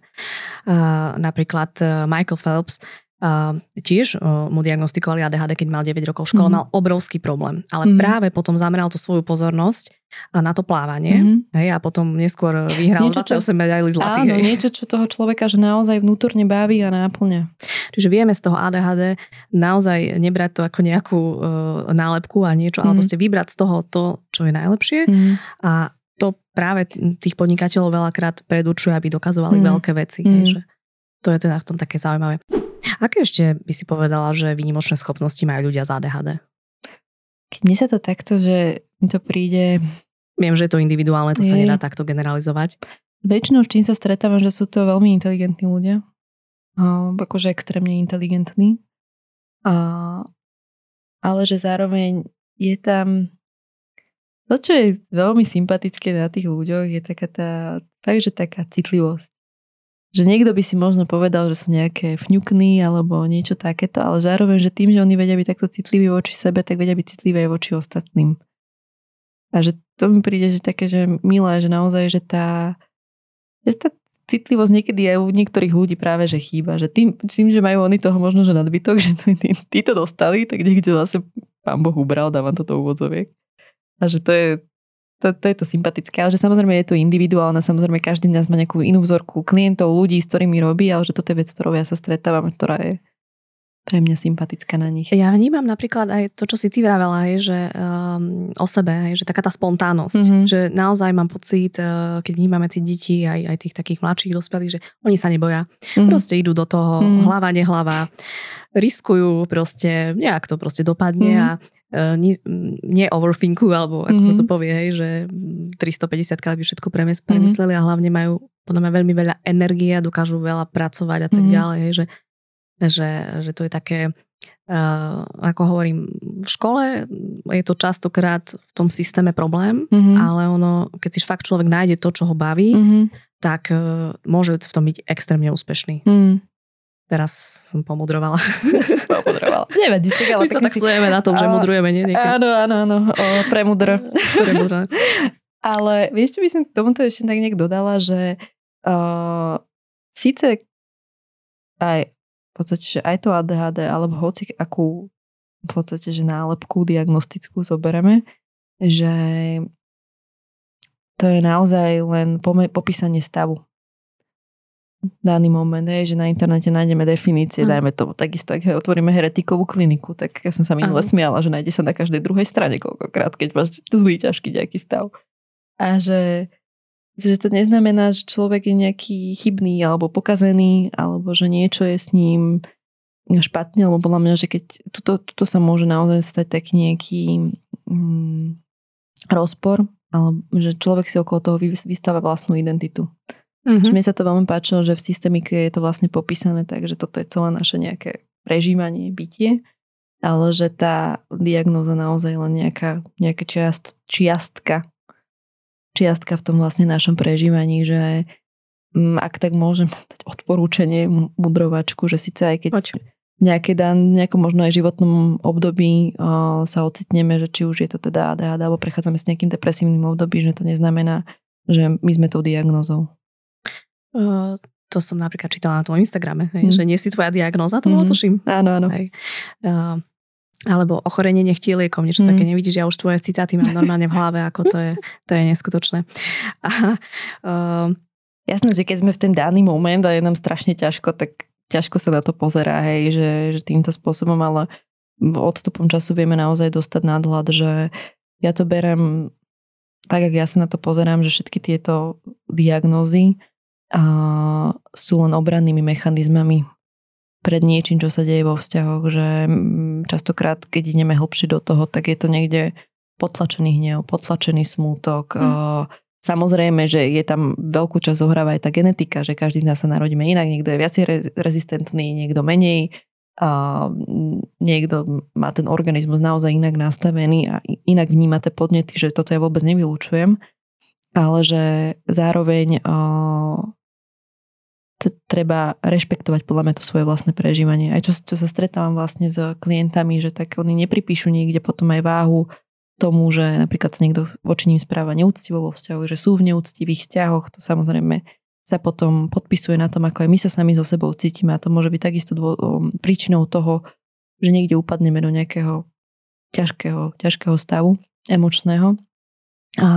Uh, napríklad uh, Michael Phelps Uh, tiež uh, mu diagnostikovali ADHD, keď mal 9 rokov v škole, mm-hmm. mal obrovský problém. Ale mm-hmm. práve potom zameral tú svoju pozornosť na to plávanie mm-hmm. hej, a potom neskôr vyhral niečo, 28 medailí zlatých. Áno, hej. niečo, čo toho človeka že naozaj vnútorne baví a náplňa. Čiže vieme z toho ADHD naozaj nebrať to ako nejakú uh, nálepku a niečo, mm-hmm. alebo ste vybrať z toho to, čo je najlepšie mm-hmm. a to práve tých podnikateľov veľakrát predurčuje, aby dokazovali mm-hmm. veľké veci. Mm-hmm. Hej, že to je teda v tom také zaujímavé. Aké ešte by si povedala, že výnimočné schopnosti majú ľudia z ADHD? Keď mne sa to takto, že mi to príde... Viem, že je to individuálne, to je. sa nedá takto generalizovať. Väčšinou s čím sa stretávam, že sú to veľmi inteligentní ľudia. A, akože extrémne inteligentní. A, ale že zároveň je tam to, čo je veľmi sympatické na tých ľuďoch, je taká tá, fakt, že taká citlivosť že niekto by si možno povedal, že sú nejaké fňukny alebo niečo takéto, ale zároveň, že tým, že oni vedia byť takto citliví voči sebe, tak vedia byť citliví aj voči ostatným. A že to mi príde, že také, že milé, že naozaj, že tá, že tá citlivosť niekedy aj u niektorých ľudí práve, že chýba. Že tým, tým že majú oni toho možno, že nadbytok, že tí, tí, tí to dostali, tak niekde zase pán Boh ubral, dávam to do úvodzoviek. A že to je, to, to je to sympatické, ale že samozrejme je to individuálne, samozrejme každý z nás má nejakú inú vzorku klientov, ľudí, s ktorými robí, ale že toto je vec, ktorou ja sa stretávam, ktorá je pre mňa sympatická na nich. Ja vnímam napríklad aj to, čo si ty vravela, je, že um, o sebe, je, že taká tá spontánnosť, mm-hmm. že naozaj mám pocit, uh, keď vnímame tie deti, aj, aj tých takých mladších dospelých, že oni sa neboja. Mm-hmm. Proste idú do toho, mm-hmm. hlava, nehlava, riskujú proste, nejak to proste dopadne mm-hmm. a uh, nie, overthinkujú, alebo ako mm-hmm. sa to mhm. povie, hej, že 350 krát by všetko mhm. premysleli mm-hmm. a hlavne majú podľa mňa veľmi veľa energie a dokážu veľa pracovať a tak mm-hmm. ďalej, hej, že že, že to je také, uh, ako hovorím, v škole je to častokrát v tom systéme problém, mm-hmm. ale ono, keď si fakt človek nájde to, čo ho baví, mm-hmm. tak uh, môže v tom byť extrémne úspešný. Mm. Teraz som pomudrovala. pomudrovala. Nevadí, však, ale My sa tak si... na tom, že mudrujeme, nie? Niekedy. Áno, áno, áno. O, premudr. premudr. ale vieš, čo by som k tomuto ešte tak nejak dodala, že uh, síce aj v podstate, že aj to ADHD, alebo hoci akú v podstate, že nálepku diagnostickú zoberieme, že to je naozaj len popísanie stavu daný moment, je, že na internete nájdeme definície, uh. dajme tomu. Takisto, ak otvoríme heretikovú kliniku, tak ja som sa minule smiala, že nájde sa na každej druhej strane koľkokrát, keď máš zlý, ťažký nejaký stav. A že že to neznamená, že človek je nejaký chybný alebo pokazený, alebo že niečo je s ním špatne, lebo podľa mňa, že keď tuto, tuto sa môže naozaj stať taký nejaký mm, rozpor, alebo že človek si okolo toho vystáva vlastnú identitu. Mm-hmm. Mne sa to veľmi páčilo, že v systémike je to vlastne popísané tak, že toto je celé naše nejaké prežívanie, bytie, ale že tá diagnóza naozaj len nejaká, nejaká čiast, čiastka čiastka v tom vlastne našom prežívaní, že mm, ak tak môžem dať odporúčanie mudrovačku, že síce aj keď Poď. nejaké dan, nejakom možno aj životnom období o, sa ocitneme, že či už je to teda ADHD alebo prechádzame s nejakým depresívnym obdobím, že to neznamená, že my sme tou diagnozou. Uh, to som napríklad čítala na tom Instagrame, hej, mm. že nie si tvoja diagnoza, to mm-hmm. tuším. Áno, áno. Hej. Uh, alebo ochorenie nechtieliekom, niečo mm. také nevidíš, ja už tvoje citáty mám normálne v hlave, ako to je, to je neskutočné. A, uh, Jasné, že keď sme v ten daný moment a je nám strašne ťažko, tak ťažko sa na to pozerá, hej, že, že týmto spôsobom, ale odstupom času vieme naozaj dostať nadhľad, že ja to berem tak, ako ja sa na to pozerám, že všetky tieto diagnózy a, sú len obrannými mechanizmami pred niečím, čo sa deje vo vzťahoch, že mm, častokrát, keď ideme hlbšie do toho, tak je to niekde potlačený hnev, potlačený smútok. Mm. Samozrejme, že je tam veľkú časť zohráva aj tá genetika, že každý z nás sa narodíme inak, niekto je viacej rezistentný, niekto menej, a niekto má ten organizmus naozaj inak nastavený a inak vníma tie podnety, že toto ja vôbec nevylučujem, ale že zároveň treba rešpektovať podľa mňa to svoje vlastné prežívanie. Aj čo, čo sa stretávam vlastne s klientami, že tak oni nepripíšu niekde potom aj váhu tomu, že napríklad sa niekto voči ním správa neúctivo vo vzťahu, že sú v neúctivých vzťahoch, to samozrejme sa potom podpisuje na tom, ako aj my sa sami so sebou cítime a to môže byť takisto dô, príčinou toho, že niekde upadneme do nejakého ťažkého, ťažkého stavu emočného. A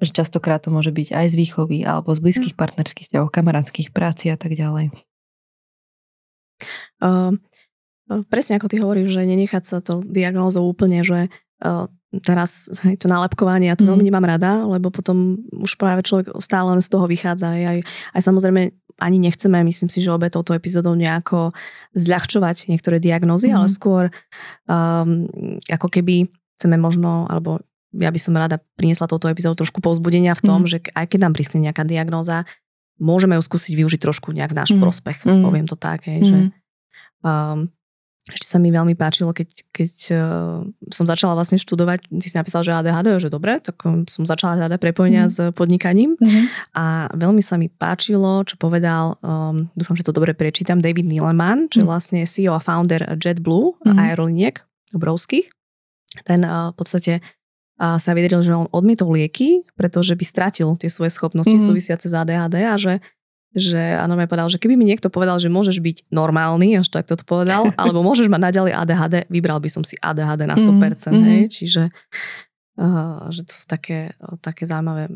že častokrát to môže byť aj z výchovy alebo z blízkych hm. partnerských vzťahov, kamarátskych práci a tak ďalej. Uh, presne ako ty hovoríš, že nenechať sa to diagnózou úplne, že uh, teraz hej, to nálepkovanie, ja to mm. veľmi nemám rada, lebo potom už práve človek stále len z toho vychádza. Aj, aj, aj samozrejme ani nechceme, myslím si, že obe touto epizódou nejako zľahčovať niektoré diagnózy, mm. ale skôr um, ako keby chceme možno, alebo ja by som rada priniesla touto epizódu trošku povzbudenia v tom, mm. že aj keď nám prísne nejaká diagnóza, môžeme ju skúsiť využiť trošku nejak náš mm. prospech, mm. poviem to tak, hej, mm. že um, ešte sa mi veľmi páčilo, keď, keď uh, som začala vlastne študovať, ty si napísal, že ADHD, že dobre, tak um, som začala hľadať prepojenia mm. s podnikaním mm-hmm. a veľmi sa mi páčilo, čo povedal, um, dúfam, že to dobre prečítam, David Nieleman, čo mm. je vlastne CEO a founder JetBlue, mm. aeroliniek obrovských. Ten uh, v podstate uh, sa vydril, že on odmietol lieky, pretože by stratil tie svoje schopnosti mm. súvisiace s ADHD a že že áno, mi povedal, že keby mi niekto povedal, že môžeš byť normálny, až tak to povedal, alebo môžeš mať naďalej ADHD, vybral by som si ADHD na 100%, mm-hmm. hej, čiže uh, že to sú také, také zaujímavé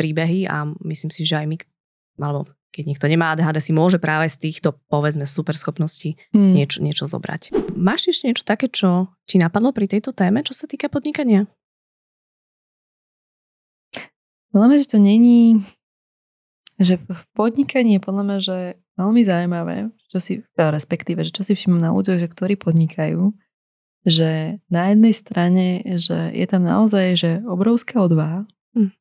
príbehy a myslím si, že aj my, alebo keď niekto nemá ADHD, si môže práve z týchto, povedzme, super schopností mm. niečo, niečo zobrať. Máš ešte niečo také, čo ti napadlo pri tejto téme, čo sa týka podnikania? Veľmi, že to není že v podnikaní je podľa mňa, že veľmi zaujímavé, čo si, respektíve, že čo si všimám na ľuďoch, že ktorí podnikajú, že na jednej strane, že je tam naozaj že obrovská odvaha, mm.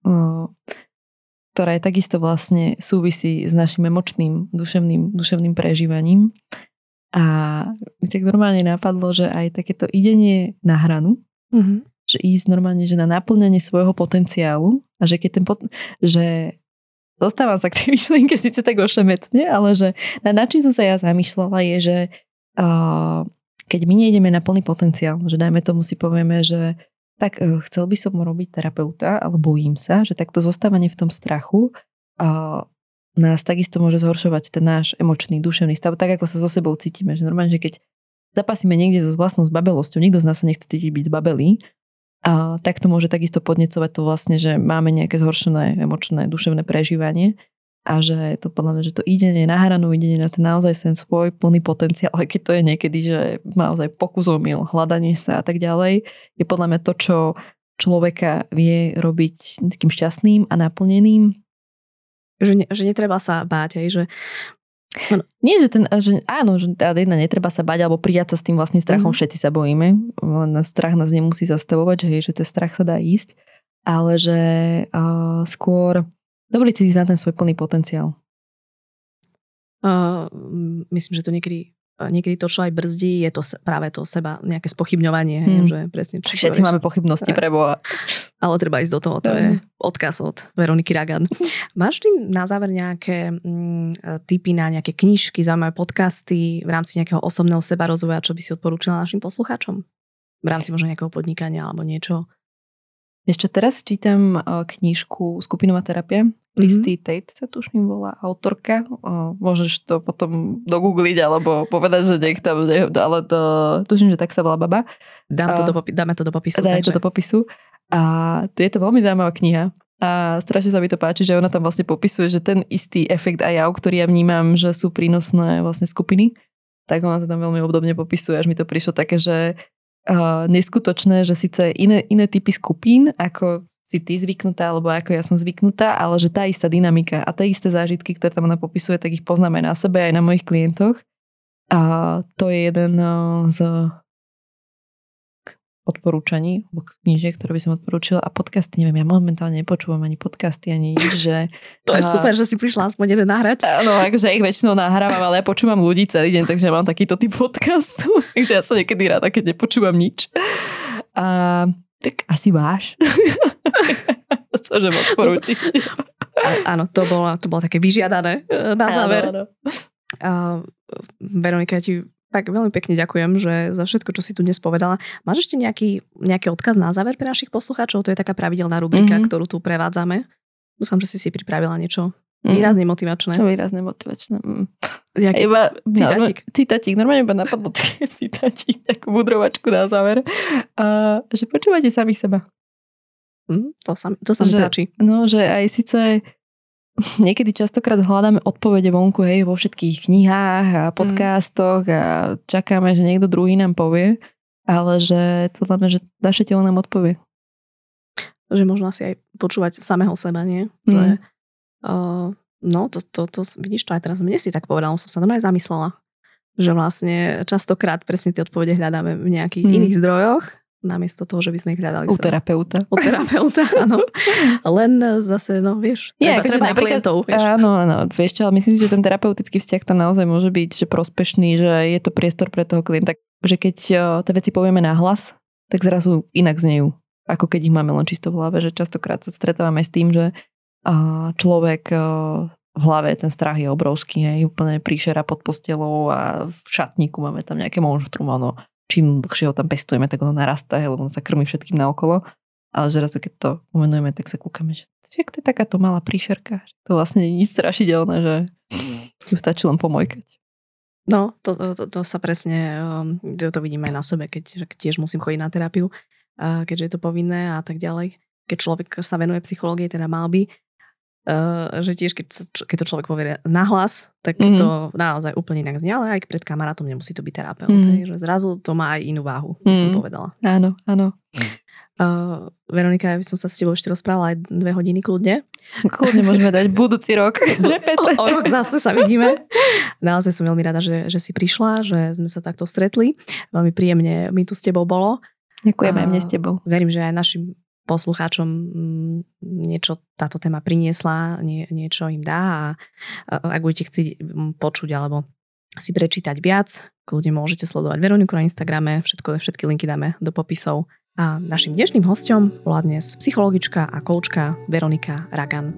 ktorá je takisto vlastne súvisí s našim emočným, duševným, duševným prežívaním. A mi tak normálne napadlo, že aj takéto idenie na hranu, mm-hmm. Že ísť normálne, že na naplňanie svojho potenciálu a že keď ten pot- že dostávam sa k tej myšlienke síce tak ošemetne, ale že na, na čím som sa ja zamýšľala je, že uh, keď my nejdeme na plný potenciál, že dajme tomu si povieme, že tak uh, chcel by som robiť terapeuta, ale bojím sa, že takto zostávanie v tom strachu uh, nás takisto môže zhoršovať ten náš emočný, duševný stav, tak ako sa so sebou cítime. Že normálne, že keď zapasíme niekde so vlastnou zbabelosťou, nikto z nás sa nechce cítiť byť zbabelý, a tak to môže takisto podnecovať to vlastne, že máme nejaké zhoršené emočné, duševné prežívanie a že to podľa mňa, že to idenie na hranu, idenie na ten naozaj ten svoj plný potenciál, aj keď to je niekedy, že naozaj pokus omyl, hľadanie sa a tak ďalej, je podľa mňa to, čo človeka vie robiť takým šťastným a naplneným. Že, ne, že netreba sa báť, aj, že No, nie, že ten, že áno, že teda jedna netreba sa bať alebo prijať sa s tým vlastným strachom, mm-hmm. všetci sa bojíme, len strach nás nemusí zastavovať, že, hej, že ten strach sa dá ísť, ale že uh, skôr dovoliť si na ten svoj plný potenciál. Uh, myslím, že to niekedy niekedy to, čo aj brzdí, je to práve to seba nejaké spochybňovanie. Hmm. Že presne, čo Všetci máme pochybnosti pre Boha. Ale treba ísť do toho, to je odkaz od Veroniky Ragan. Máš ty na záver nejaké mm, typy na nejaké knižky, zaujímavé podcasty v rámci nejakého osobného seba rozvoja, čo by si odporúčila našim poslucháčom? V rámci možno nejakého podnikania alebo niečo? Ešte teraz čítam knižku Skupinová terapia Christy mm-hmm. Tate sa tuším volá autorka. O, môžeš to potom dogoogliť alebo povedať, že nech tam, ale to tuším, že tak sa volá baba. Dám to do popi- dáme to do popisu. Daj takže. to do popisu. A to je to veľmi zaujímavá kniha. A strašne sa mi to páči, že ona tam vlastne popisuje, že ten istý efekt aj ja, ktorý ja vnímam, že sú prínosné vlastne skupiny, tak ona to tam veľmi obdobne popisuje, až mi to prišlo také, že uh, neskutočné, že síce iné, iné typy skupín, ako si ty zvyknutá, alebo ako ja som zvyknutá, ale že tá istá dynamika a tie isté zážitky, ktoré tam ona popisuje, tak ich poznáme na sebe aj na mojich klientoch. A to je jeden z odporúčaní, alebo knížiek, ktoré by som odporúčila a podcasty, neviem, ja momentálne nepočúvam ani podcasty, ani nič, že... to je a, super, že si prišla aspoň jeden nahrať. Áno, akože ich väčšinou nahrávam, ale ja počúvam ľudí celý deň, takže mám takýto typ podcastu, takže ja som niekedy rada, keď nepočúvam nič. A tak asi váš. Cože odporúči. Áno, to bolo, to bolo také vyžiadané e, na záver. Áno, áno. Uh, Veronika, ja ti tak veľmi pekne ďakujem, že za všetko, čo si tu dnes povedala. Máš ešte nejaký, nejaký odkaz na záver pre našich poslucháčov? To je taká pravidelná rubrika, mm-hmm. ktorú tu prevádzame. Dúfam, že si si pripravila niečo mm. výrazne motivačné. To výrazne motivačné. Mm. Jaký? Iba, citátik. No, citátik. Normálne iba napadlo citátik, takú budrovačku na záver. Uh, že počúvate samých seba. Mm, to sa, to sa mi páči. No, že aj síce niekedy častokrát hľadáme odpovede vonku, hej, vo všetkých knihách a mm. podcastoch a čakáme, že niekto druhý nám povie, ale že podľa mňa, že naše telo nám odpovie. Že možno asi aj počúvať samého seba, nie? Mm. Že, uh, no, to, to, to, vidíš to aj teraz, mne si tak povedal, som sa normálne zamyslela, že vlastne častokrát presne tie odpovede hľadáme v nejakých mm. iných zdrojoch namiesto toho, že by sme ich hľadali. U terapeuta. U terapeuta, áno. Len zase, no vieš, Nie, treba, akože treba klientov. Vieš. Áno, áno, vieš čo, ale myslím si, že ten terapeutický vzťah tam naozaj môže byť že prospešný, že je to priestor pre toho klienta, že keď tie veci povieme nahlas, tak zrazu inak znejú, ako keď ich máme len čisto v hlave, že častokrát sa stretávame s tým, že človek v hlave ten strach je obrovský, hej, úplne príšera pod postelou a v šatníku máme tam nejaké monštrum, ono, čím dlhšie ho tam pestujeme, tak ono narastá, lebo on sa krmí všetkým naokolo. Ale že raz, keď to pomenujeme, tak sa kúkame, že to je takáto malá príšerka. To vlastne nie je nič strašidelné, že ju stačí len pomojkať. No, to, to, to sa presne, um, to, to vidím aj na sebe, keď tiež musím chodiť na terapiu, keďže je to povinné a tak ďalej. Keď človek sa venuje psychológie, teda mal by, Uh, že tiež keď, keď to človek povie nahlas, tak mm-hmm. to naozaj úplne inak znie, ale aj pred kamarátom nemusí to byť terapeut. Mm-hmm. Že zrazu to má aj inú váhu, mm-hmm. som povedala. Áno, áno. Uh, Veronika, ja by som sa s tebou ešte rozprávala aj dve hodiny kľudne. Kľudne môžeme dať budúci rok. o rok zase sa vidíme. Naozaj som veľmi rada, že, že si prišla, že sme sa takto stretli. Veľmi príjemne mi tu s tebou bolo. Ďakujem aj mne s tebou. Verím, že aj našim poslucháčom mm, niečo táto téma priniesla, nie, niečo im dá a ak budete chcieť mm, počuť alebo si prečítať viac, kľudne môžete sledovať Veroniku na Instagrame, všetko, všetky linky dáme do popisov. A našim dnešným hostom bola dnes psychologička a koučka Veronika Ragan.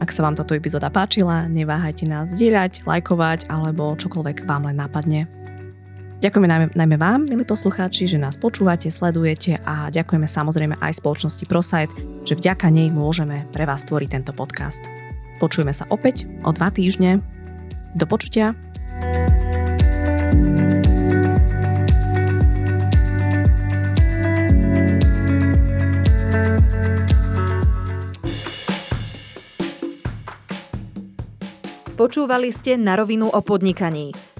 Ak sa vám táto epizóda páčila, neváhajte nás zdieľať, lajkovať alebo čokoľvek vám len nápadne. Ďakujeme najmä, najmä vám, milí poslucháči, že nás počúvate, sledujete a ďakujeme samozrejme aj spoločnosti ProSite, že vďaka nej môžeme pre vás tvoriť tento podcast. Počujeme sa opäť o dva týždne. Do počutia. Počúvali ste na rovinu o podnikaní